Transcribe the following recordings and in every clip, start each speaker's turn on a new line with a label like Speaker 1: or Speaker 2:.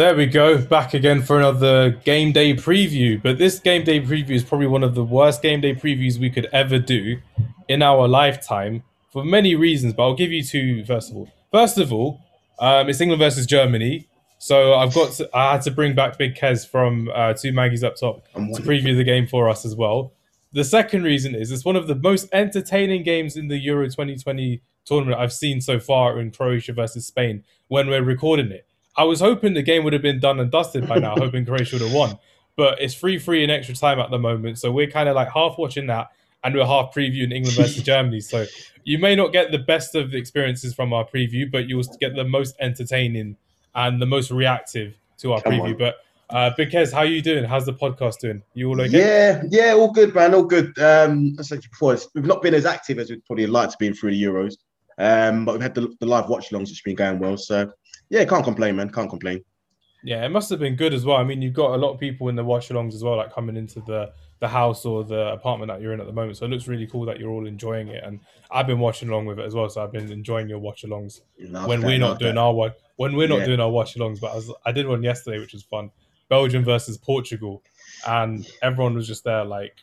Speaker 1: There we go, back again for another game day preview. But this game day preview is probably one of the worst game day previews we could ever do in our lifetime for many reasons. But I'll give you two first of all. First of all, um, it's England versus Germany. So I've got to, I had to bring back Big Kez from uh, Two Maggies Up Top to preview the game for us as well. The second reason is it's one of the most entertaining games in the Euro 2020 tournament I've seen so far in Croatia versus Spain when we're recording it. I was hoping the game would have been done and dusted by now, hoping Croatia would have won. But it's free, free in extra time at the moment. So we're kind of like half watching that and we're half previewing England versus Germany. So you may not get the best of the experiences from our preview, but you'll get the most entertaining and the most reactive to our Come preview. On. But uh, Kez, how are you doing? How's the podcast doing? You all okay?
Speaker 2: Yeah, yeah, all good, man, all good. Um, I said before, we've not been as active as we'd probably like to be through the Euros, um, but we've had the, the live watch-alongs, which have been going well. So yeah, can't complain, man. Can't complain.
Speaker 1: Yeah, it must have been good as well. I mean, you've got a lot of people in the watch-alongs as well, like coming into the the house or the apartment that you're in at the moment. So it looks really cool that you're all enjoying it. And I've been watching along with it as well. So I've been enjoying your watch-alongs when we're not doing that. our watch when we're not yeah. doing our watch-alongs. But I, was, I did one yesterday, which was fun. Belgium versus Portugal, and everyone was just there like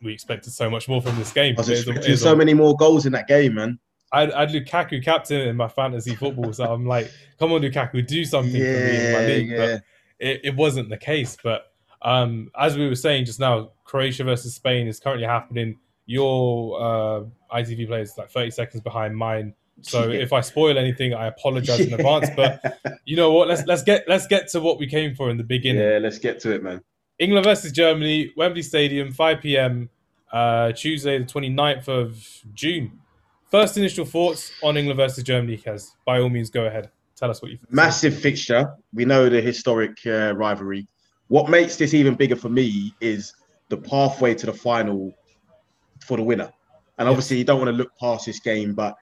Speaker 1: we expected so much more from this game.
Speaker 2: I was expecting so many more goals in that game, man.
Speaker 1: I had, I Lukaku captain in my fantasy football, so I'm like, come on, Lukaku, do something yeah, for me in my league. Yeah. But it, it wasn't the case. But um, as we were saying just now, Croatia versus Spain is currently happening. Your uh, ITV player is like 30 seconds behind mine. So yeah. if I spoil anything, I apologize in advance. But you know what? Let's let's get let's get to what we came for in the beginning.
Speaker 2: Yeah, let's get to it, man.
Speaker 1: England versus Germany, Wembley Stadium, 5 p.m. Uh, Tuesday, the 29th of June. First initial thoughts on England versus Germany, Kez. By all means, go ahead. Tell us what you think.
Speaker 2: Massive fixture. We know the historic uh, rivalry. What makes this even bigger for me is the pathway to the final for the winner. And obviously, you don't want to look past this game, but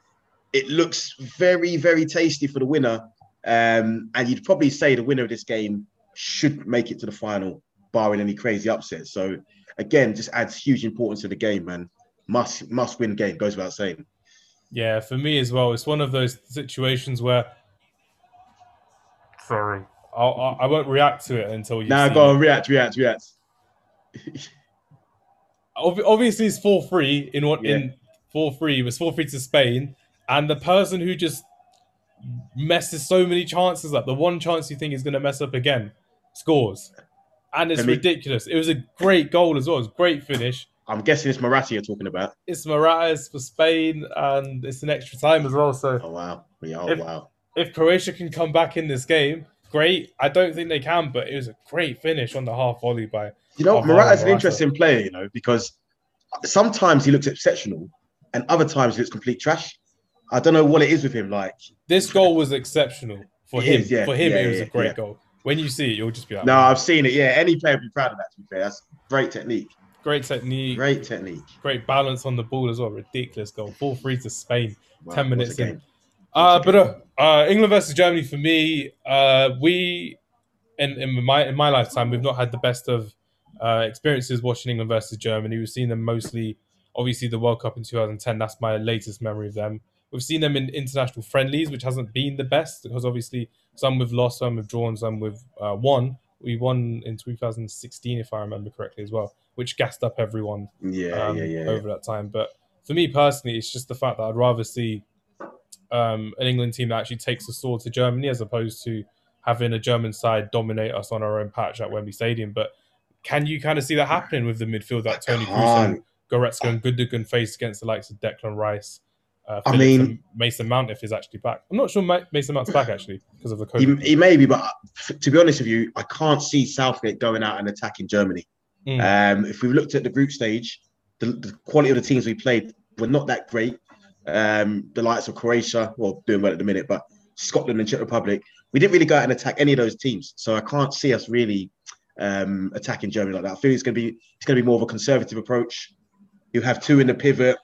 Speaker 2: it looks very, very tasty for the winner. Um, and you'd probably say the winner of this game should make it to the final, barring any crazy upsets. So, again, just adds huge importance to the game, man. Must must win game goes without saying.
Speaker 1: Yeah, for me as well. It's one of those situations where. Sorry, I'll, I won't react to it until you.
Speaker 2: Now go on, react, react, react.
Speaker 1: Obviously, it's four three in what yeah. in four three. It was four three to Spain, and the person who just messes so many chances up, the one chance you think is going to mess up again, scores, and it's I mean, ridiculous. It was a great goal as well. It was a great finish.
Speaker 2: I'm guessing it's Morata you're talking about.
Speaker 1: It's Morata for Spain, and it's an extra time as well. So,
Speaker 2: oh wow, yeah, oh
Speaker 1: if,
Speaker 2: wow.
Speaker 1: If Croatia can come back in this game, great. I don't think they can, but it was a great finish on the half volley by.
Speaker 2: You know, Morata's an interesting player. You know, because sometimes he looks exceptional, and other times he looks complete trash. I don't know what it is with him. Like
Speaker 1: this goal was exceptional for him. Is, yeah, for him, yeah, it was yeah, a great goal. When you see it, you'll just be like,
Speaker 2: "No, I've seen it. Yeah, any player would be proud of that. To be fair, that's great technique."
Speaker 1: Great technique.
Speaker 2: Great technique.
Speaker 1: Great balance on the ball as well. Ridiculous goal. 4 3 to Spain. Wow, 10 minutes in. Uh, but uh, uh, England versus Germany for me, uh, we in, in my in my lifetime we've not had the best of uh, experiences watching England versus Germany. We've seen them mostly, obviously, the World Cup in 2010. That's my latest memory of them. We've seen them in international friendlies, which hasn't been the best because obviously some we've lost, some we've drawn, some we've uh, won. We won in 2016, if I remember correctly, as well which gassed up everyone
Speaker 2: yeah, um, yeah, yeah,
Speaker 1: over that time. But for me personally, it's just the fact that I'd rather see um, an England team that actually takes the sword to Germany as opposed to having a German side dominate us on our own patch at Wembley Stadium. But can you kind of see that happening with the midfield that Toni Kroos and Goretzka and Gundogan face against the likes of Declan Rice? Uh, I mean, Mason Mount if he's actually back. I'm not sure Mason Mount's back actually because of the
Speaker 2: COVID. He, he may be, but to be honest with you, I can't see Southgate going out and attacking Germany. Mm. Um, if we've looked at the group stage, the, the, quality of the teams we played were not that great. Um, the likes of Croatia, well, doing well at the minute, but Scotland and Czech Republic, we didn't really go out and attack any of those teams. So I can't see us really um, attacking Germany like that. I feel it's going to be it's going to be more of a conservative approach. You have two in the pivot.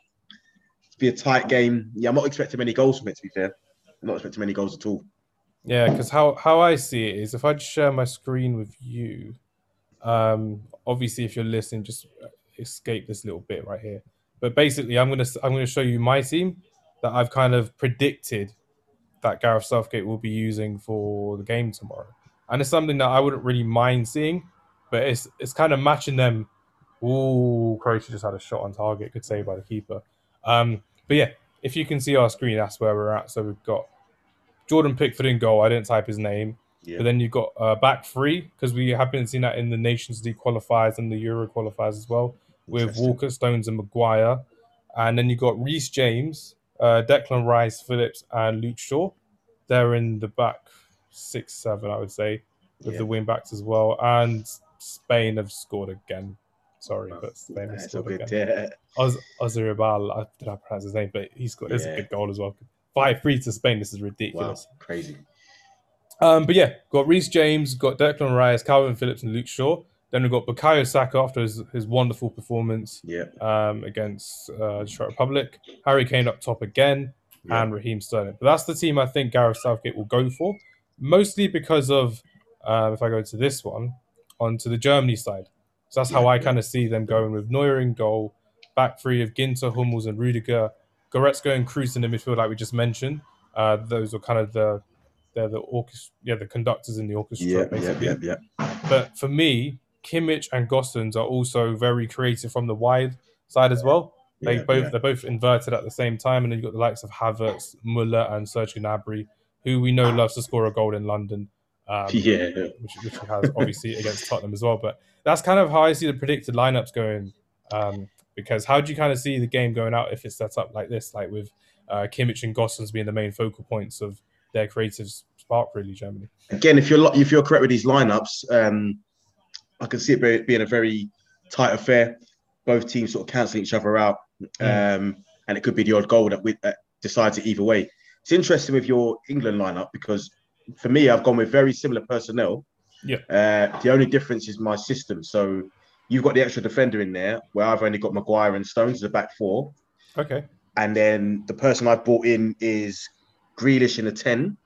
Speaker 2: Be a tight game. Yeah, I'm not expecting many goals from it. To be fair, I'm not expecting many goals at all.
Speaker 1: Yeah, because how how I see it is if I share my screen with you, um, obviously, if you're listening, just escape this little bit right here. But basically, I'm gonna I'm gonna show you my team that I've kind of predicted that Gareth Southgate will be using for the game tomorrow. and it's something that I wouldn't really mind seeing. But it's it's kind of matching them. Ooh, Croatia just had a shot on target, good save by the keeper. Um, but yeah, if you can see our screen, that's where we're at. So we've got Jordan Pickford in goal. I didn't type his name. Yeah. But then you've got uh, back three because we have been seeing that in the Nations League qualifiers and the Euro qualifiers as well with Walker, Stones, and Maguire. And then you've got Reece James, uh, Declan Rice, Phillips, and Luke Shaw. They're in the back six, seven, I would say, with yeah. the wing backs as well. And Spain have scored again. Sorry, but Spain have scored again. Yeah. Oz- I did not pronounce his name, but he's got yeah. a good goal as well. Five three to Spain. This is ridiculous.
Speaker 2: Wow, crazy.
Speaker 1: Um, but yeah, got Reece James, got Declan Rice, Kalvin Phillips, and Luke Shaw. Then we've got Bukayo Saka after his, his wonderful performance
Speaker 2: yeah.
Speaker 1: um, against uh, Republic. Harry Kane up top again, yeah. and Raheem Sterling. But that's the team I think Gareth Southgate will go for, mostly because of, uh, if I go to this one, onto the Germany side. So that's how I kind of see them going with Neuer in goal, back three of Ginter, Hummels, and Rudiger. Goretzka and Kroos in the midfield, like we just mentioned. Uh, those are kind of the they're the orchestra, yeah, the conductors in the orchestra.
Speaker 2: Yeah, basically. yeah, yeah,
Speaker 1: yeah. But for me, Kimmich and Gosens are also very creative from the wide side as well. They yeah, both yeah. they're both inverted at the same time, and then you've got the likes of Havertz, Muller, and Serge Gnabry, who we know loves to score a goal in London.
Speaker 2: Um, yeah,
Speaker 1: which, which he has obviously against Tottenham as well. But that's kind of how I see the predicted lineups going. Um, because how do you kind of see the game going out if it's set up like this, like with uh, Kimmich and Gosens being the main focal points of their creative spark, really, Germany?
Speaker 2: Again, if you're if you're correct with these lineups, um, I can see it being a very tight affair. Both teams sort of cancelling each other out, mm. um, and it could be the odd goal that we uh, decides it either way. It's interesting with your England lineup because for me, I've gone with very similar personnel.
Speaker 1: Yeah.
Speaker 2: Uh, the only difference is my system. So you've got the extra defender in there, where I've only got Maguire and Stones as a back four.
Speaker 1: Okay.
Speaker 2: And then the person I've brought in is Grealish in a ten.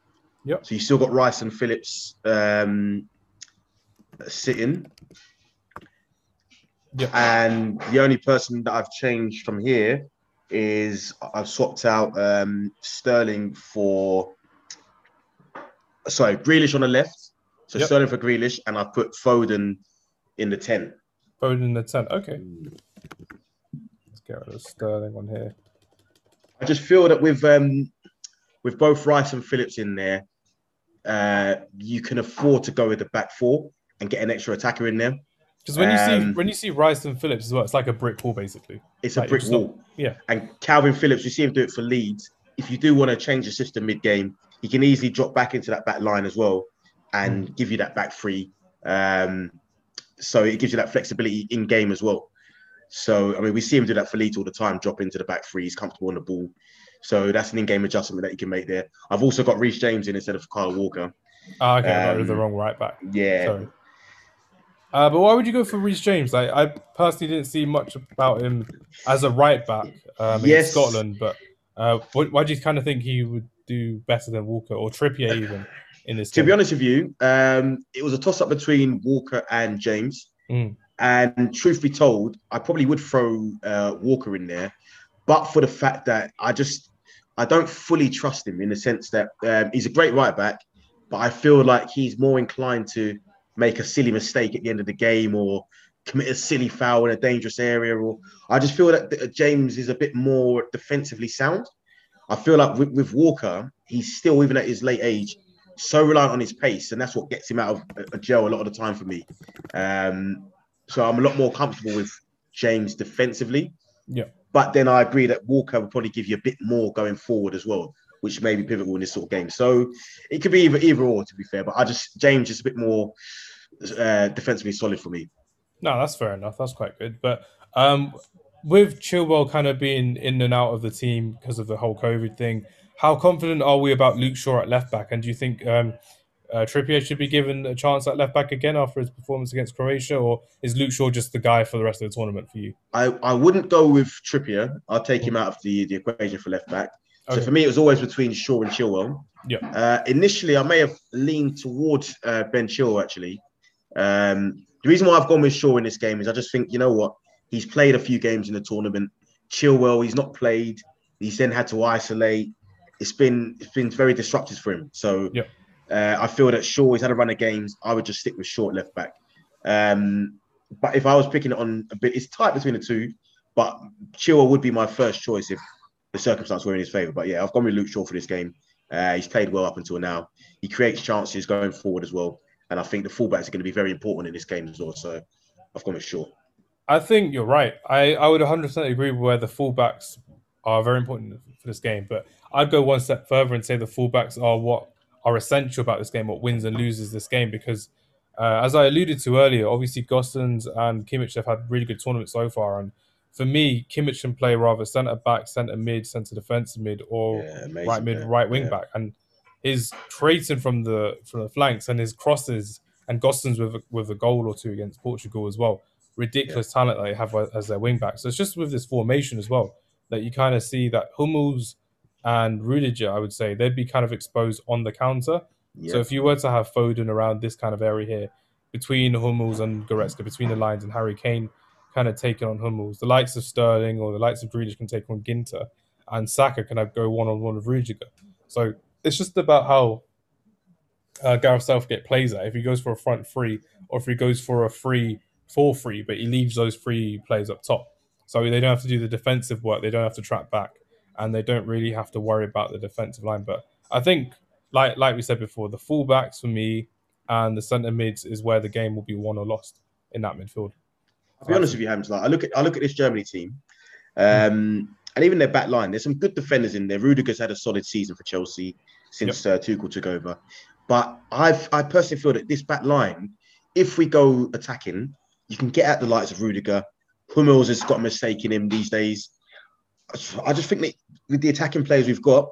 Speaker 1: Yep.
Speaker 2: So you still got Rice and Phillips um, sitting.
Speaker 1: Yep.
Speaker 2: And the only person that I've changed from here is I've swapped out um, Sterling for sorry, Grealish on the left. So yep. Sterling for Grealish, and I've put Foden in the 10.
Speaker 1: Foden in the 10. Okay. Let's get rid of Sterling on here.
Speaker 2: I just feel that with um with both Rice and Phillips in there, uh, you can afford to go with the back four and get an extra attacker in there.
Speaker 1: Because when you see um, when you see Rice and Phillips as well, it's like a brick wall basically.
Speaker 2: It's like a brick wall.
Speaker 1: Not, yeah.
Speaker 2: And Kalvin Phillips, you see him do it for Leeds. If you do want to change the system mid game, he can easily drop back into that back line as well and mm. give you that back three. Um, so it gives you that flexibility in game as well. So I mean, we see him do that for Leeds all the time, drop into the back three. He's comfortable on the ball. So that's an in-game adjustment that you can make there. I've also got Reece James in instead of Kyle Walker.
Speaker 1: Oh, okay, um, the wrong right back.
Speaker 2: Yeah.
Speaker 1: Uh, but why would you go for Reece James? Like, I personally didn't see much about him as a right back um, yes. in Scotland, but uh, why do you kind of think he would do better than Walker or Trippier even in this?
Speaker 2: to game? be honest with you, um, it was a toss-up between Walker and James.
Speaker 1: Mm.
Speaker 2: And truth be told, I probably would throw uh, Walker in there, but for the fact that I just I don't fully trust him in the sense that um, he's a great right back, but I feel like he's more inclined to make a silly mistake at the end of the game or commit a silly foul in a dangerous area. Or I just feel that James is a bit more defensively sound. I feel like with, with Walker, he's still even at his late age so reliant on his pace, and that's what gets him out of a jail a lot of the time for me. Um, so I'm a lot more comfortable with James defensively.
Speaker 1: Yeah.
Speaker 2: But then I agree that Walker would probably give you a bit more going forward as well which may be pivotal in this sort of game. So it could be either either or, to be fair. But I just James just a bit more uh, defensively solid for me.
Speaker 1: No, that's fair enough. That's quite good. But um, with Chilwell kind of being in and out of the team because of the whole COVID thing, how confident are we about Luke Shaw at left back? And do you think um, uh, Trippier should be given a chance at left back again after his performance against Croatia, or is Luke Shaw just the guy for the rest of the tournament for you?
Speaker 2: I, I wouldn't go with Trippier. I'll take him out of the, the equation for left back. Okay. So for me, it was always between Shaw and Chilwell.
Speaker 1: Yeah.
Speaker 2: Uh, initially, I may have leaned towards uh, Ben Chilwell actually. Um, the reason why I've gone with Shaw in this game is I just think you know what he's played a few games in the tournament. Chilwell, he's not played. He's then had to isolate. It's been it's been very disruptive for him. So
Speaker 1: yeah.
Speaker 2: Uh, I feel that Shaw he's had a run of games. I would just stick with short left back. Um, but if I was picking it on a bit, it's tight between the two. But Chilwell would be my first choice if the circumstances were in his favour. But yeah, I've gone with Luke Shaw for this game. Uh, he's played well up until now. He creates chances going forward as well. And I think the fullbacks are going to be very important in this game as well. So I've gone with Shaw.
Speaker 1: I think you're right. I, I would 100% agree with where the fullbacks are very important for this game. But I'd go one step further and say the fullbacks are what are essential about this game, what wins and loses this game. Because uh, as I alluded to earlier, obviously Gosens and Kimmich have had really good tournaments so far. And for me, Kimmich can play rather centre back, centre mid, centre defensive mid, or yeah, amazing, right mid, man. right wing yeah. back. And his tracing from the from the flanks and his crosses and Gosens with with a goal or two against Portugal as well. Ridiculous yeah. talent they have as their wing back. So it's just with this formation as well that you kind of see that Hummels and Rudiger, I would say, they'd be kind of exposed on the counter. Yeah. So if you were to have Foden around this kind of area here, between Hummels and Goretzka, between the lines, and Harry Kane kind of taking on Hummels, the likes of Sterling or the likes of Grealish can take on Ginter, and Saka can go one on one with Rudiger. So it's just about how uh, Gareth Southgate plays that. If he goes for a front three, or if he goes for a free four three, but he leaves those three players up top. So they don't have to do the defensive work. They don't have to track back, and they don't really have to worry about the defensive line. But I think, like like we said before, the fullbacks for me and the centre mids is where the game will be won or lost in that midfield.
Speaker 2: I'll be honest with you. Like I look at I look at this Germany team, um, and even their back line. There's some good defenders in there. Rudiger's had a solid season for Chelsea since yep. uh, Tuchel took over, but I've I personally feel that this back line, if we go attacking, you can get at the likes of Rudiger, Hummels has got a mistake in him these days. I just think that with the attacking players we've got,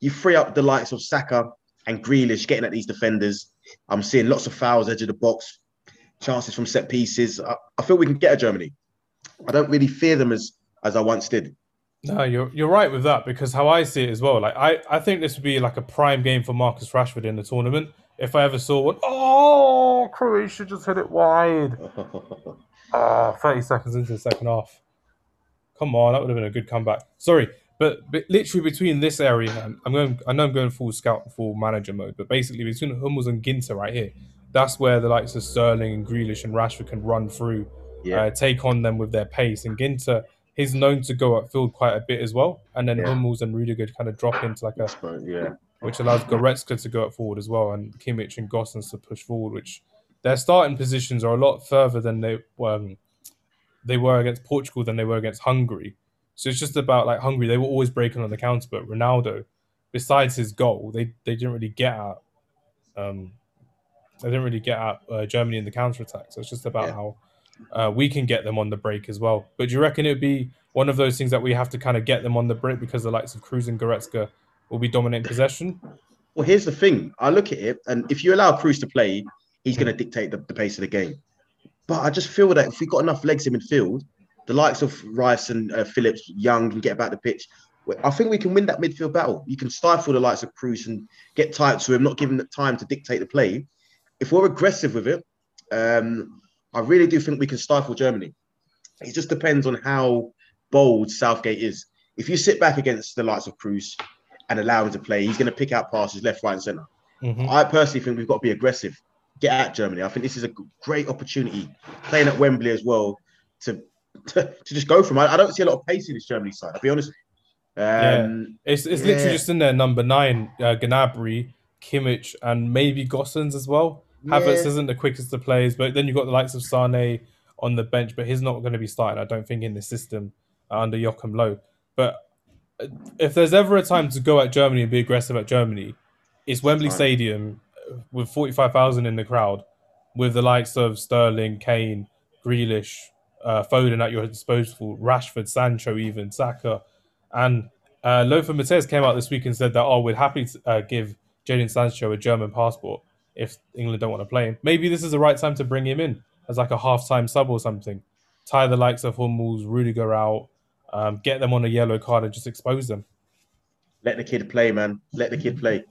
Speaker 2: you free up the likes of Saka and Grealish getting at these defenders. I'm seeing lots of fouls edge of the box, chances from set pieces. I, I feel we can get a Germany. I don't really fear them as as I once did.
Speaker 1: No, you're you're right with that because how I see it as well. Like I, I think this would be like a prime game for Marcus Rashford in the tournament. If I ever saw one, oh, Croatia just hit it wide. Uh, 30 seconds into the second half. Come on, that would have been a good comeback. Sorry, but, but literally between this area, I'm going. I know I'm going full scout, full manager mode, but basically between Hummels and Ginter right here, that's where the likes of Sterling and Grealish and Rashford can run through, yeah. uh, take on them with their pace. And Ginter, he's known to go upfield quite a bit as well. And then yeah. Hummels and Rudiger kind of drop into like a,
Speaker 2: yeah,
Speaker 1: which allows Goretzka to go up forward as well, and Kimmich and Gosens to push forward, which their starting positions are a lot further than they um, they were against Portugal than they were against Hungary. So it's just about like Hungary, they were always breaking on the counter, but Ronaldo, besides his goal, they, they didn't really get at um, they didn't really get at uh, Germany in the counter attack. So it's just about yeah. how uh, we can get them on the break as well. But do you reckon it would be one of those things that we have to kind of get them on the break because the likes of Kroos and Goretzka will be dominant possession?
Speaker 2: Well, here's the thing. I look at it, and if you allow Kroos to play, he's going to dictate the, the, pace of the game. But I just feel that if we've got enough legs in midfield, the likes of Rice and uh, Phillips, Young can get about the pitch. I think we can win that midfield battle. You can stifle the likes of Kroos and get tight to him, not giving the time to dictate the play. If we're aggressive with it, um, I really do think we can stifle Germany. It just depends on how bold Southgate is. If you sit back against the likes of Kroos and allow him to play, he's going to pick out passes left, right, and center. Mm-hmm. I personally think we've got to be aggressive get at Germany. I think this is a great opportunity playing at Wembley as well to to, to just go from. I, I, don't see a lot of pace in this Germany side. I'll be honest.
Speaker 1: Um, yeah, it's it's yeah. literally just in there. Number nine, uh, Gnabry, Kimmich, and maybe Gosens as well. Yeah. Havertz isn't the quickest of players, but then you've got the likes of Sane on the bench, but he's not going to be starting. I don't think in the system uh, under Joachim Low. But if there's ever a time to go at Germany and be aggressive at Germany, it's Wembley Stadium with 45,000 in the crowd, with the likes of Sterling, Kane, Grealish, uh, Foden at your disposal, Rashford, Sancho, even Saka, and uh, Lothar Matthäus came out this week and said that oh, we're happy to uh, give Jadon Sancho a German passport if England don't want to play him. Maybe this is the right time to bring him in as like a half-time sub or something. Tie the likes of Hummels, Rudiger out, um, get them on a yellow card and just expose them.
Speaker 2: Let the kid play, man. Let the kid play.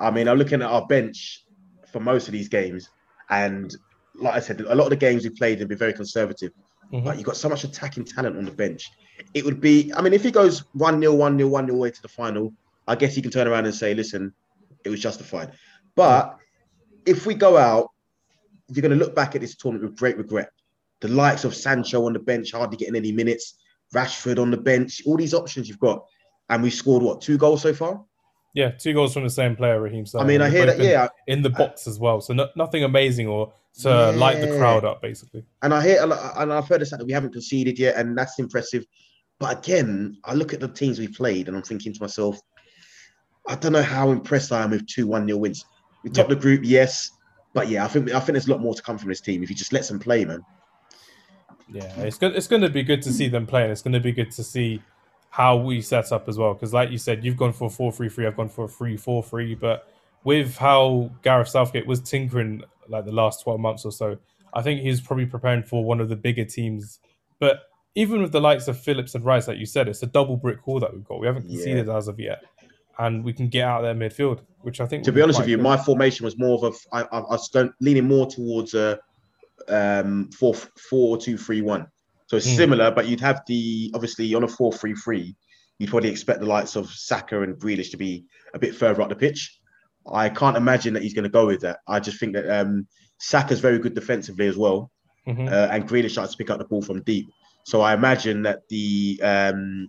Speaker 2: I mean, I'm looking at our bench for most of these games, and like I said, a lot of the games we played have been very conservative. Mm-hmm. But you've got so much attacking talent on the bench. It would be, I mean, if he goes 1 0, 1 0, 1 0 way to the final, I guess he can turn around and say, listen, it was justified. But if we go out, you're going to look back at this tournament with great regret. The likes of Sancho on the bench, hardly getting any minutes. Rashford on the bench, all these options you've got, and we've scored what two goals so far?
Speaker 1: Yeah, two goals from the same player, Raheem. Sterling.
Speaker 2: I mean, I hear that. Yeah,
Speaker 1: in the box as well, so no, nothing amazing or to yeah. light the crowd up, basically.
Speaker 2: And I hear, and I've heard this that we haven't conceded yet, and that's impressive. But again, I look at the teams we played, and I'm thinking to myself, I don't know how impressed I am with two one 0 wins. We top yeah. the group, yes, but yeah, I think I think there's a lot more to come from this team if you just let them play, man.
Speaker 1: Yeah, it's good. It's going to be good to see them play, and it's going to be good to see how we set up as well. Because, like you said, you've gone for a 4 3 3, I've gone for a 3 4 3. But with how Gareth Southgate was tinkering like the last 12 months or so, I think he's probably preparing for one of the bigger teams. But even with the likes of Phillips and Rice, like you said, it's a double brick wall that we've got. We haven't conceded yeah. as of yet. And we can get out there midfield, which I think.
Speaker 2: To be honest with you, good. my formation was more of a. I, I was leaning more towards a um, four four two three one. So it's mm. similar, but you'd have the obviously on a four three three, you'd probably expect the likes of Saka and Grealish to be a bit further up the pitch. I can't imagine that he's going to go with that. I just think that um, Saka's very good defensively as well, mm-hmm. uh, and Grealish likes to pick up the ball from deep. So I imagine that the um,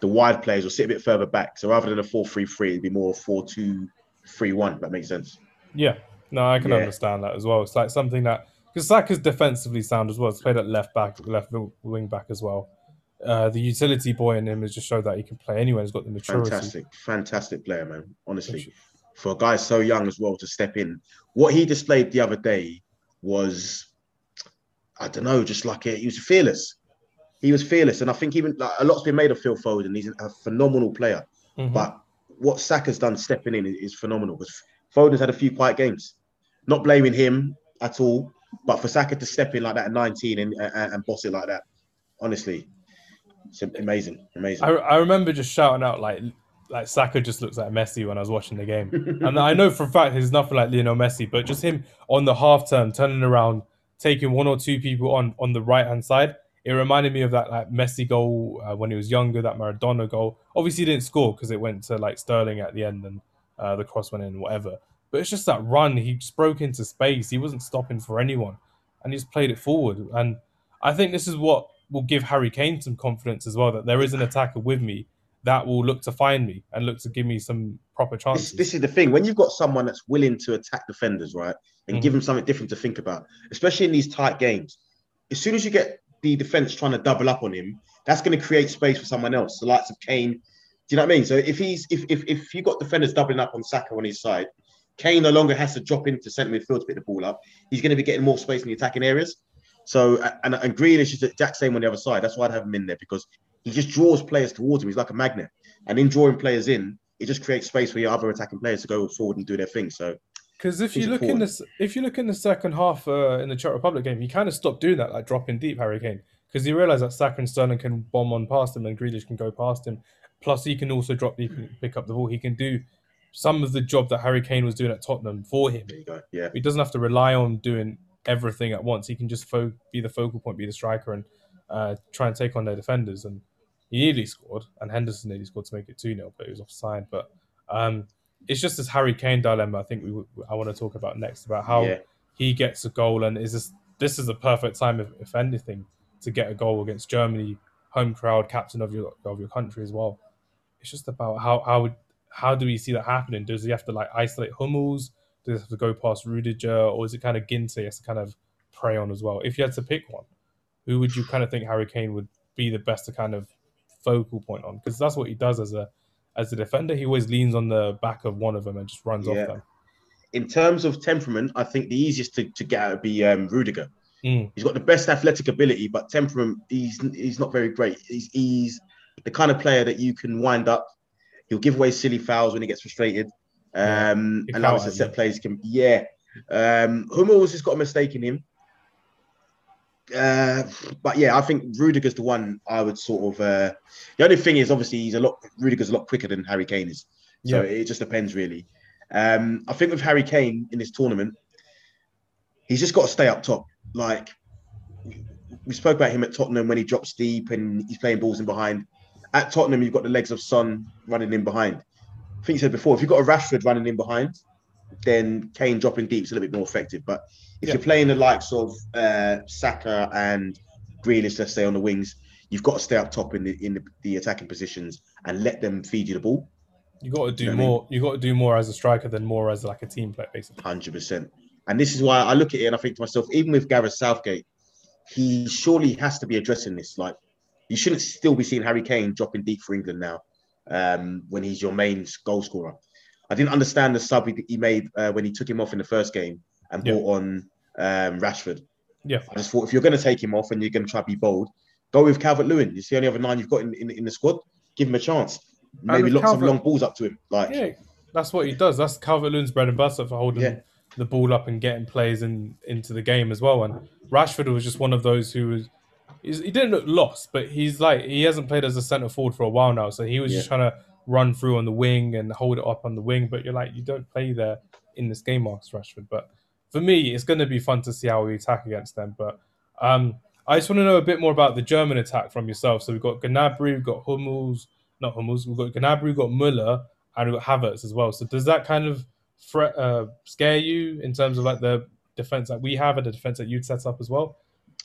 Speaker 2: the wide players will sit a bit further back. So rather than a four three three, it'd be more four two three one. That makes sense.
Speaker 1: Yeah, no, I can yeah. understand that as well. It's like something that because Saka's defensively sound as well. He's played at left back, left wing back as well. Uh, the utility boy in him has just showed that he can play anywhere. He's got the maturity.
Speaker 2: Fantastic, fantastic player, man. Honestly, for a guy so young as well to step in, what he displayed the other day was, I don't know, just like it. He was fearless. He was fearless, and I think even like, a lot's been made of Phil Foden. He's a phenomenal player, mm-hmm. but what Saka's done stepping in is, is phenomenal. Because Foden's had a few quiet games. Not blaming him at all, but for Saka to step in like that at 19 and, and, and boss it like that, honestly, it's amazing, amazing.
Speaker 1: I, I remember just shouting out like like Saka just looks like Messi when I was watching the game, and I know for a fact he's nothing like Lionel Messi, but just him on the half turn, turning around, taking one or two people on on the right hand side. It reminded me of that like Messi goal uh, when he was younger, that Maradona goal. Obviously, he didn't score because it went to like Sterling at the end and uh, the cross went in, whatever. But it's just that run. He just broke into space. He wasn't stopping for anyone, and he just played it forward. And I think this is what will give Harry Kane some confidence as well that there is an attacker with me that will look to find me and look to give me some proper chances.
Speaker 2: This, this is the thing when you've got someone that's willing to attack defenders, right, and mm-hmm. give them something different to think about, especially in these tight games. As soon as you get the defense trying to double up on him, that's going to create space for someone else, the likes of Kane. Do you know what I mean? So if he's if if if you got defenders doubling up on Saka on his side, Kane no longer has to drop into centre midfield to pick the ball up. He's going to be getting more space in the attacking areas. So and and Grealish is the exact same on the other side. That's why I'd have him in there because he just draws players towards him. He's like a magnet, and in drawing players in, it just creates space for your other attacking players to go forward and do their thing. So.
Speaker 1: Because if you look important. in this, if you look in the second half uh, in the Czech Republic game, he kind of stopped doing that, like dropping deep Harry Kane, because he realised that Saka and Sterling can bomb on past him and Grealish can go past him. Plus, he can also drop deep and pick up the ball. He can do some of the job that Harry Kane was doing at Tottenham for him.
Speaker 2: Yeah.
Speaker 1: He doesn't have to rely on doing everything at once. He can just fo- be the focal point, be the striker, and uh, try and take on their defenders. And he nearly scored, and Henderson nearly scored to make it 2 0, but he was offside. But um, it's just this Harry Kane dilemma I think we I want to talk about next about how yeah. he gets a goal. And is this, this is the perfect time, if, if anything, to get a goal against Germany, home crowd, captain of your, of your country as well. It's just about how, how how do we see that happening? Does he have to like isolate Hummels? Does he have to go past Rudiger, or is it kind of Ginter he has to kind of prey on as well? If you had to pick one, who would you kind of think Harry Kane would be the best to kind of focal point on? Because that's what he does as a as a defender. He always leans on the back of one of them and just runs yeah. off them.
Speaker 2: In terms of temperament, I think the easiest to, to get out would be um, Rudiger. Mm. He's got the best athletic ability, but temperament, he's he's not very great. He's he's the kind of player that you can wind up He'll give away silly fouls when he gets frustrated. Um, yeah, and now it's a set plays can yeah. Um, Hummels has got a mistake in him. Uh, but yeah, I think Rudiger's the one I would sort of. Uh, the only thing is, obviously, he's a lot. Rudiger's a lot quicker than Harry Kane is, so yeah. it just depends really. Um, I think with Harry Kane in this tournament, he's just got to stay up top. Like we spoke about him at Tottenham when he drops deep and he's playing balls in behind at Tottenham, you've got the legs of Son running in behind. I think you said before, if you've got a Rashford running in behind, then Kane dropping deep is a little bit more effective. But if yeah. you're playing the likes of uh, Saka and Grealish, let's say on the wings, you've got to stay up top in the in the, the attacking positions and let them feed you the ball.
Speaker 1: You got to do you know more. I mean? You got to do more as a striker than more as like a team player, basically.
Speaker 2: Hundred percent. And this is why I look at it and I think to myself, even with Gareth Southgate, he surely has to be addressing this. Like, you shouldn't still be seeing Harry Kane dropping deep for England now um, when he's your main goal scorer. I didn't understand the sub he made uh, when he took him off in the first game and yeah. brought on um, Rashford.
Speaker 1: Yeah,
Speaker 2: I just thought if you're going to take him off and you're going to try to be bold, go with Calvert Lewin. It's the only other nine you've got in, in, in the squad. Give him a chance. Maybe lots Calvert, of long balls up to him. Like
Speaker 1: yeah, that's what he does. That's Calvert Lewin's bread and butter for holding yeah. the ball up and getting plays in, into the game as well. And Rashford was just one of those who was he didn't look lost, but he's like he hasn't played as a centre forward for a while now, so he was yeah. just trying to run through on the wing and hold it up on the wing. But you're like, you don't play there in this game, Marcus Rashford. But for me, it's going to be fun to see how we attack against them. But um, I just want to know a bit more about the German attack from yourself. So we've got Gnabry, we've got Hummels, not Hummels, we've got Gnabry, we've got Muller, and we've got Havertz as well. So does that kind of fret, uh, scare you in terms of like the defense that we have and the defense that you'd set up as well?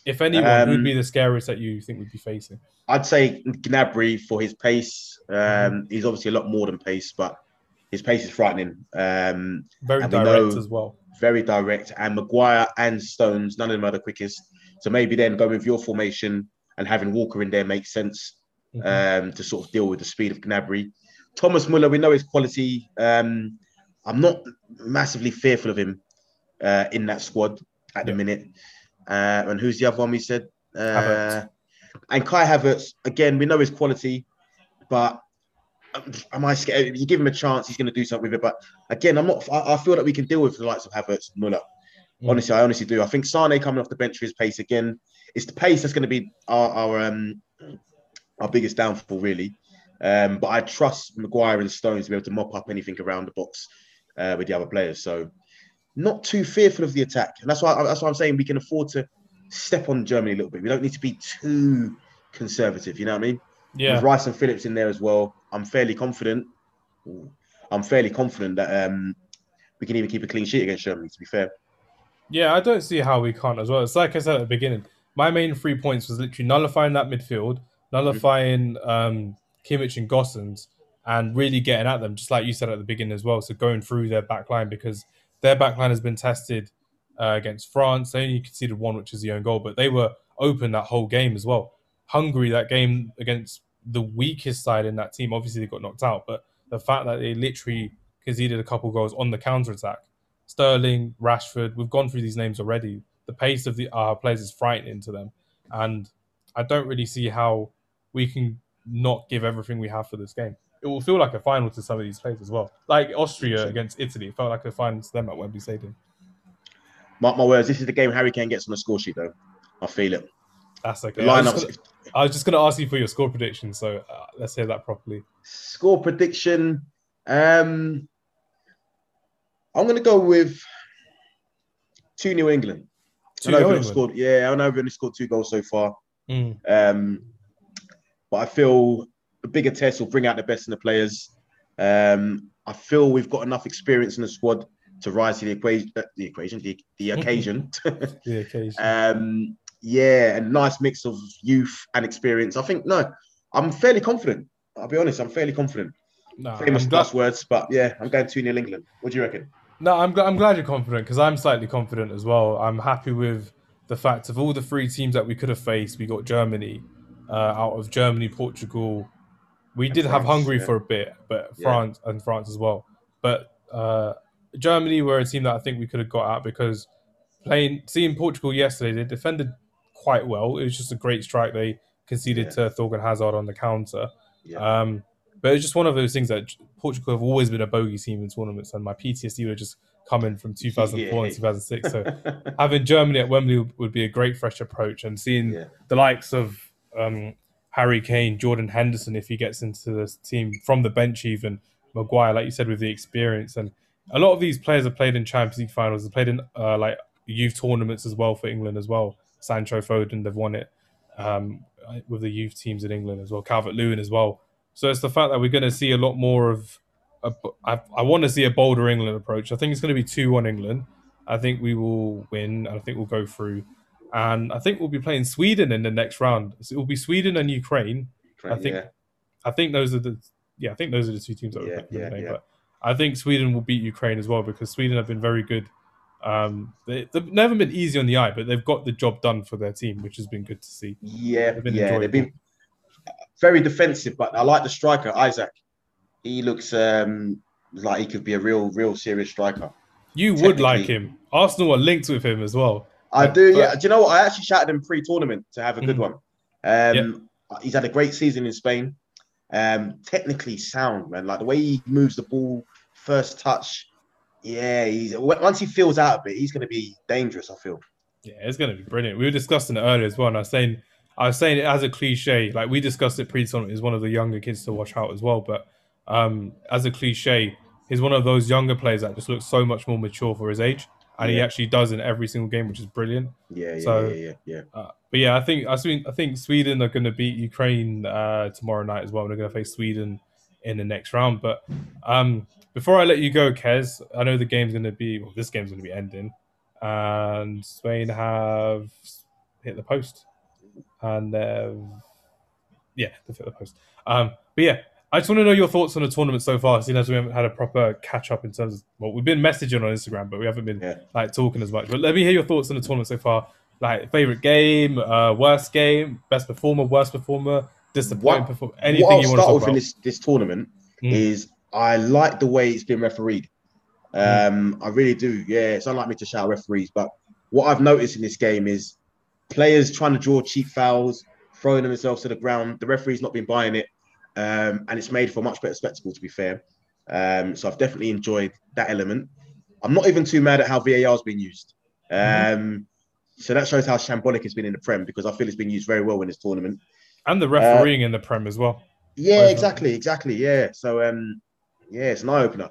Speaker 1: If anyone, um, who would be the scariest that you think we'd be facing?
Speaker 2: I'd say Gnabry for his pace. Um, mm-hmm. He's obviously a lot more than pace, but his pace is frightening. Um,
Speaker 1: very direct as well.
Speaker 2: Very direct. And Maguire and Stones, none of them are the quickest. So maybe then go with your formation and having Walker in there makes sense mm-hmm. um, to sort of deal with the speed of Gnabry. Thomas Muller, we know his quality. Um, I'm not massively fearful of him uh, in that squad at the minute. Uh, and who's the other one we said? Uh, and Kai Havertz, again, we know his quality, but um, am I scared? You give him a chance, he's going to do something with it. But again, I'm not. I, I feel that we can deal with the likes of Havertz and Muller. Mm. Honestly, I honestly do. I think Sane coming off the bench for his pace again. It's the pace that's going to be our our, um, our biggest downfall, really. Um, but I trust Maguire and Stones to be able to mop up anything around the box uh, with the other players. So not too fearful of the attack, and that's why that's why I'm saying we can afford to step on Germany a little bit. We don't need to be too conservative. You know what I mean?
Speaker 1: Yeah.
Speaker 2: With Rice and Phillips in there as well, I'm fairly confident. I'm fairly confident that um, we can even keep a clean sheet against Germany. To be fair.
Speaker 1: Yeah, I don't see how we can't as well. It's like I said at the beginning. My main three points was literally nullifying that midfield, nullifying um, Kimmich and Gosens, and really getting at them, just like you said at the beginning as well. So going through their back line because their backline has been tested uh, against France. They only conceded one, which is the own goal, but they were open that whole game as well. Hungary, that game against the weakest side in that team, obviously they got knocked out, but the fact that they literally conceded a couple goals on the counter attack. Sterling, Rashford, we've gone through these names already. The pace of the our players is frightening to them, and I don't really see how we can not give everything we have for this game it will feel like a final to some of these players as well. Like Austria against Italy, it felt like a final to them at Wembley Stadium.
Speaker 2: Mark my words, this is the game Harry Kane gets on the score sheet, though. I feel it.
Speaker 1: That's okay. I was, gonna, I was, just going to ask you for your score prediction, so uh, let's hear that properly.
Speaker 2: Score prediction. Um, I'm going to go with 2 New England. Two I know England. scored, yeah, I know we've only scored two goals so far.
Speaker 1: Mm.
Speaker 2: Um, but I feel a bigger test will bring out the best in the players. Um, I feel we've got enough experience in the squad to rise to the equation, uh, the equation, the, the occasion.
Speaker 1: the occasion.
Speaker 2: um, yeah, a nice mix of youth and experience. I think no, I'm fairly confident. I'll be honest, I'm fairly confident. No, Famous last words, but yeah, I'm going to New England. What do you reckon?
Speaker 1: No, I'm I'm glad you're confident because I'm slightly confident as well. I'm happy with the fact of all the three teams that we could have faced. We got Germany uh, out of Germany, Portugal, we did France, have Hungary yeah. for a bit, but France yeah. and France as well. But uh, Germany were a team that I think we could have got out because playing seeing Portugal yesterday, they defended quite well. It was just a great strike they conceded yeah. to Thorgan Hazard on the counter. Um, but it's just one of those things that Portugal have always been a bogey team in tournaments, and my PTSD would just come in from 2004 and 2006. So having Germany at Wembley would be a great fresh approach, and seeing the likes of um, Harry Kane, Jordan Henderson, if he gets into this team from the bench, even Maguire, like you said, with the experience. And a lot of these players have played in Champions League finals, have played in uh, like youth tournaments as well for England as well. Sancho Foden, they've won it um, with the youth teams in England as well. Calvert Lewin as well. So it's the fact that we're going to see a lot more of a, I, I want to see a bolder England approach. I think it's going to be two one England. I think we will win. I think we'll go through, and I think we'll be playing Sweden in the next round. So it will be Sweden and Ukraine. Ukraine I think. Yeah. I think those are the yeah. I think those are the two teams that
Speaker 2: yeah,
Speaker 1: yeah,
Speaker 2: yeah.
Speaker 1: But I think Sweden will beat Ukraine as well because Sweden have been very good. Um, they, have never been easy on the eye, but they've got the job done for their team, which has been good to see.
Speaker 2: Yeah, they've yeah, they've been very defensive, but I like the striker Isak. He looks um, like he could be a real, real serious striker.
Speaker 1: You would like him. Arsenal are linked with him as well.
Speaker 2: I do. Yeah. Do you know what? I actually shouted him pre-tournament to have a good mm. one. Um, yeah. He's had a great season in Spain. Um, technically sound, man. Like the way he moves the ball, first touch. Yeah, he's once he feels out a bit, he's going to be dangerous. I feel.
Speaker 1: Yeah, it's going to be brilliant. We were discussing it earlier as well, and I was saying, I was saying it as a cliche. Like we discussed it pre-tournament, is one of the younger kids to watch out as well. But um, as a cliche, he's one of those younger players that just looks so much more mature for his age, and yeah. he actually does in every single game, which is brilliant.
Speaker 2: Yeah, yeah, so, yeah, yeah. yeah. Uh,
Speaker 1: but yeah, I think I think I think Sweden are going to beat Ukraine uh, tomorrow night as well. They're going to face Sweden in the next round. But um, before I let you go, Kez, I know the game's going to be well, this game's going to be ending, and Spain have hit the post, and uh, yeah, they've hit the post. Um, but yeah, I just want to know your thoughts on the tournament so far, seeing as we haven't had a proper catch up in terms of well, we've been messaging on Instagram, but we haven't been yeah. like talking as much. But let me hear your thoughts on the tournament so far. Like favorite game, uh, worst game, best performer, worst performer, disappointing performer. Anything what I'll
Speaker 2: you want to talk with about? this this tournament mm. is I like the way it's been refereed. Mm. Um, mm. I really do. Yeah, it's unlike me to shout referees, but what I've noticed in this game is players trying to draw cheap fouls, throwing themselves to the ground. The referee's not been buying it um, and it's made for a much better spectacle. To be fair, um, so I've definitely enjoyed that element. I'm not even too mad at how VAR has been used. Mm-hmm. Um, mm-hmm. So that shows how shambolic it's been in the Prem because I feel it's been used very well in this tournament.
Speaker 1: And the refereeing uh, in the Prem as well.
Speaker 2: Yeah, exactly, exactly. Yeah. So um, yeah, it's an eye opener.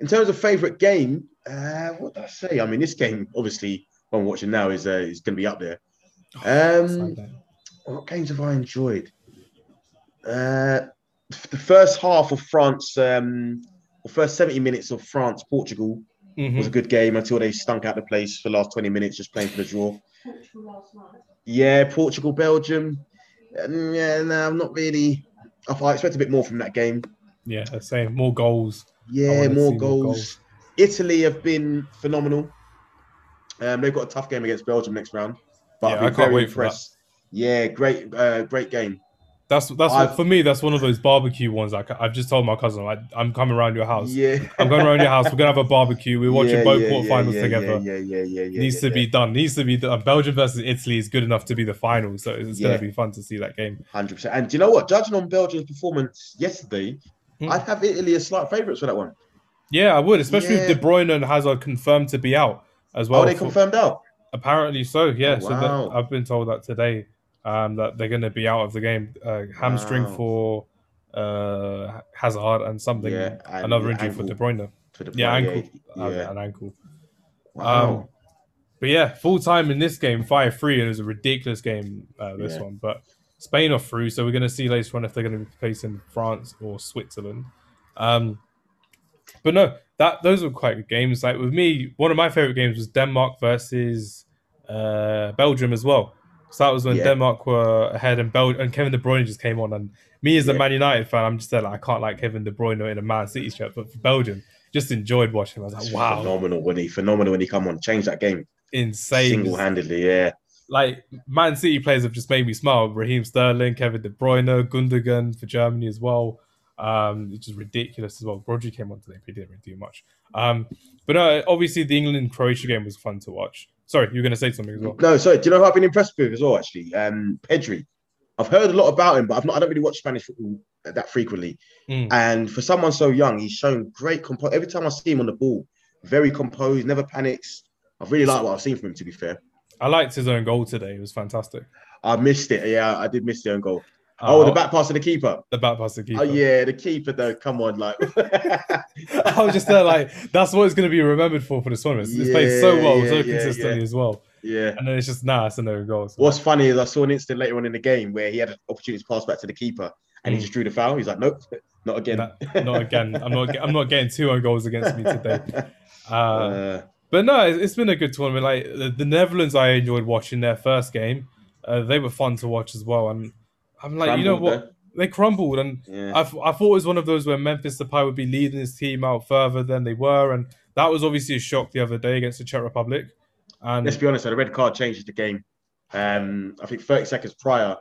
Speaker 2: In terms of favourite game, uh, what did I say? I mean, this game obviously one I'm watching now is uh, is going to be up there. Um, what games have I enjoyed? Uh, the first half of France, um, the first 70 minutes of France Portugal mm-hmm. was a good game until they stunk out the place for the last 20 minutes just playing for the draw. Yeah, Portugal, Belgium. Um, yeah, no, I'm not really. I expect a bit more from that game.
Speaker 1: Yeah, same. More goals.
Speaker 2: Yeah, more goals. more goals. Italy have been phenomenal. Um, they've got a tough game against Belgium next round.
Speaker 1: But yeah, I can't wait impressed. for
Speaker 2: that. Yeah, great, uh, great game.
Speaker 1: That's that's what, for me. That's one of those barbecue ones. Like I've just told my cousin, like I'm coming around your house.
Speaker 2: Yeah,
Speaker 1: I'm going around your house. We're gonna have a barbecue. We're watching
Speaker 2: yeah,
Speaker 1: both
Speaker 2: yeah,
Speaker 1: quarterfinals
Speaker 2: yeah,
Speaker 1: together.
Speaker 2: Yeah, yeah, yeah, yeah.
Speaker 1: Needs
Speaker 2: to
Speaker 1: be done. Needs to be done. Belgium versus Italy is good enough to be the final, so it's gonna be fun to see that game.
Speaker 2: Hundred percent. And do you know what? Judging on Belgium's performance yesterday, hmm. I'd have Italy as slight favourites for that one.
Speaker 1: Yeah, I would, especially if De Bruyne and Hazard confirmed to be out as well.
Speaker 2: Oh, they confirmed out.
Speaker 1: Apparently so. Yeah. Oh, wow. So I've been told that today um, that they're going to be out of the game. Uh, hamstring wow. for uh, Hazard and something, yeah, and another injury ankle. for De Bruyne. For De Bruyne yeah, ankle, yeah. Uh, an ankle. Wow. Um, but yeah, full time in this game, five three, and it was a ridiculous game. Uh, this yeah. one, but Spain are through, so we're going to see later on if they're going to be facing France or Switzerland. Um, but no, that those were quite good games. Like with me, one of my favorite games was Denmark versus uh, Belgium as well. So that was when yeah. Denmark were ahead and Bel- and Kevin De Bruyne just came on. And me as a Man United fan, I'm just there like I can't like Kevin De Bruyne in a Man City shirt, but for Belgium, just enjoyed watching. I was like, wow,
Speaker 2: phenomenal when he phenomenal when he come on, changed that game,
Speaker 1: insane,
Speaker 2: single handedly, yeah.
Speaker 1: Like Man City players have just made me smile. Raheem Sterling, Kevin De Bruyne, Gundogan for Germany as well. Um, it's just ridiculous as well. Rodri came on today, but he didn't really do much. Um, but no, obviously the England Croatia game was fun to watch. Sorry, you're going to say something as well.
Speaker 2: No, sorry. Do you know who I've been impressed with as well? Actually, um, Pedri. I've heard a lot about him, but I've not. I don't really watch Spanish football that frequently. Mm. And for someone so young, he's shown great composure. Every time I see him on the ball, very composed, never panics. I've really liked what I've seen from him. To be fair,
Speaker 1: I liked his own goal today. It was fantastic.
Speaker 2: I missed it. Yeah, I did miss the own goal. Oh, the back pass to the keeper.
Speaker 1: The back pass to the keeper.
Speaker 2: Oh yeah, the keeper though. Come on, like
Speaker 1: I was just there, like that's what it's going to be remembered for for the tournament. It's yeah, played so well, yeah, so consistently yeah, as well.
Speaker 2: Yeah,
Speaker 1: and then it's just nah, it's a no goal.
Speaker 2: So. What's funny is I saw an instant later on in the game where he had an opportunity to pass back to the keeper, and mm. he just drew the foul. He's like, nope, not again.
Speaker 1: No, not again. I'm not. I'm not getting two own goals against me today. Uh, uh, but no, it's been a good tournament. Like the, the Netherlands, I enjoyed watching their first game. Uh, they were fun to watch as well. And I'm like, you know what? Though. They crumbled, and yeah. I, I thought it was one of those where Memphis Depay would be leading his team out further than they were, and that was obviously a shock the other day against the Czech Republic. And
Speaker 2: let's be honest, the red card changes the game. Um, I think 30 seconds prior,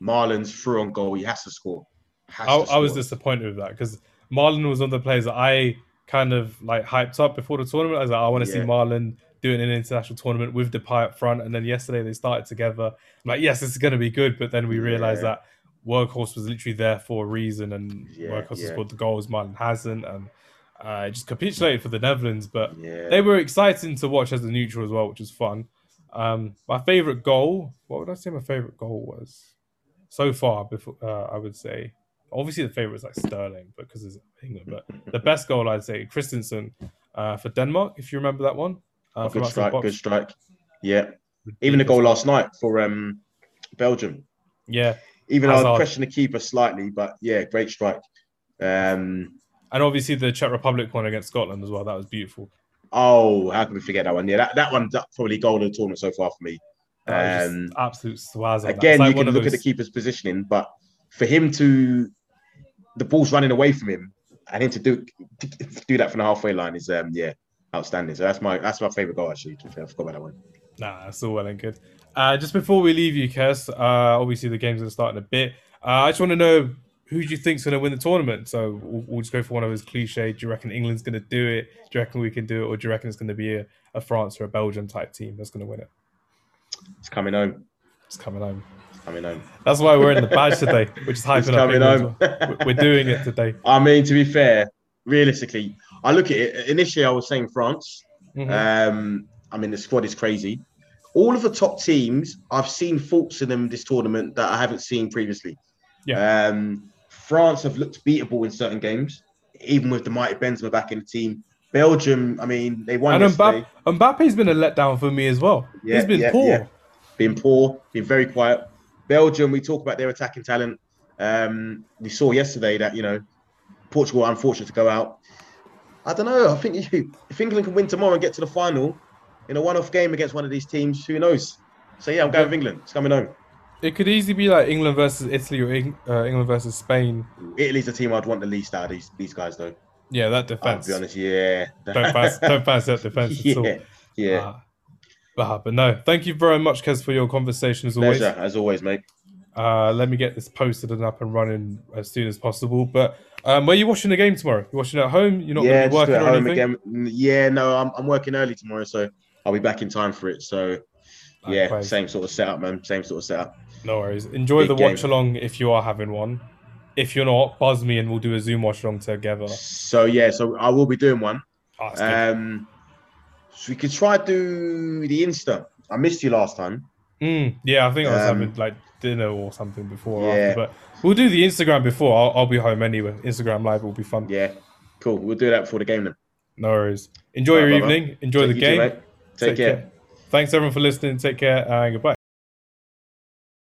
Speaker 2: Malen's through on goal. He has to score.
Speaker 1: Has I, to score. I was disappointed with that because Malen was one of the players that I kind of like hyped up before the tournament. I was like, I want to yeah. see Malen doing an international tournament with Depay up front. And then yesterday they started together. I'm like, yes, this is going to be good. But then we realized yeah. that Weghorst was literally there for a reason, and yeah, Weghorst yeah. has scored the goals. Malen hasn't, and uh, just capitulated for the Netherlands. But yeah. they were exciting to watch as a neutral as well, which was fun. Um, my favorite goal. What would I say? My favorite goal was so far. Before uh, I would say, obviously the favorite is like Sterling because it's England. But the best goal I'd say Christensen uh, for Denmark. If you remember that one.
Speaker 2: Uh, good strike. Good strike. Yeah. Even the goal last night for um, Belgium.
Speaker 1: Yeah.
Speaker 2: Even though I question the keeper slightly, but yeah, great strike. Um,
Speaker 1: and obviously the Czech Republic one against Scotland as well. That was beautiful.
Speaker 2: Oh, how can we forget that one? Yeah, that, that one's probably goal of the tournament so far for me.
Speaker 1: Um, absolute swaz.
Speaker 2: Again, like you can look those... at the keeper's positioning, but for him to the ball's running away from him and him to do to do that from the halfway line is um yeah outstanding. So that's my that's my favorite goal actually. I forgot about that one.
Speaker 1: Nah, that's all well and good. Uh, just before we leave you, Kes, uh, obviously the game's gonna start in a bit. Uh, I just want to know who do you think's going to win the tournament? So we'll, we'll, just go for one of those cliche. Do you reckon England's going to do it? Do you reckon we can do it, or do you reckon it's going to be a, a France or a Belgium type team that's going to win it?
Speaker 2: It's coming home.
Speaker 1: It's coming home.
Speaker 2: It's coming home.
Speaker 1: That's why we're in the badge today, which is hyping it's up. Coming home. Well. We're doing it today.
Speaker 2: I mean, to be fair, realistically, I look at it. Initially, I was saying France. Mm-hmm. Um, I mean, the squad is crazy. All of the top teams, I've seen faults in them this tournament that I haven't seen previously. Yeah. Um, France have looked beatable in certain games, even with the mighty Benzema back in the team. Belgium, I mean, they won. And
Speaker 1: Mbappe, Mbappe's been a letdown for me as well. Yeah, He's been yeah, poor. Yeah.
Speaker 2: Been poor, been very quiet. Belgium, we talk about their attacking talent. Um, we saw yesterday that, you know, Portugal unfortunate to go out. I don't know. I think you, if England can win tomorrow and get to the final in a one-off game against one of these teams, who knows? So yeah, I'm going with England. It's coming home.
Speaker 1: It could easily be like England versus Italy or uh, England versus Spain.
Speaker 2: Italy's the team I'd want the least out of these these guys, though.
Speaker 1: Yeah, that defense.
Speaker 2: I'll be honest, yeah.
Speaker 1: don't pass, don't pass that defense
Speaker 2: yeah,
Speaker 1: at all.
Speaker 2: Yeah. Uh,
Speaker 1: but, but no, thank you very much, Kes, for your conversation as always.
Speaker 2: Pleasure, as always, mate.
Speaker 1: Uh, let me get this posted and up and running as soon as possible. But um, where are you watching the game tomorrow? You watching at home? You're not yeah, working at home anything?
Speaker 2: again. Yeah, no, I'm, I'm working early tomorrow, so I'll be back in time for it. So yeah, same sort of setup, man. Same sort of setup.
Speaker 1: No worries. Enjoy Big the game. watch along if you are having one. If you're not, buzz me and we'll do a Zoom watch along together.
Speaker 2: So yeah, so I will be doing one. Oh, um, so we could try to do the Insta. I missed you last time.
Speaker 1: Mm, yeah, I think I was um, having like dinner or something before. Yeah. After, but we'll do the Instagram before. I'll, I'll, be home anyway. Instagram live will be fun.
Speaker 2: Yeah, cool. We'll do that before the game then.
Speaker 1: No worries. Enjoy your evening. Enjoy Take the game.
Speaker 2: Too, Take, Take, care. care.
Speaker 1: Thanks everyone for listening. Take care and goodbye.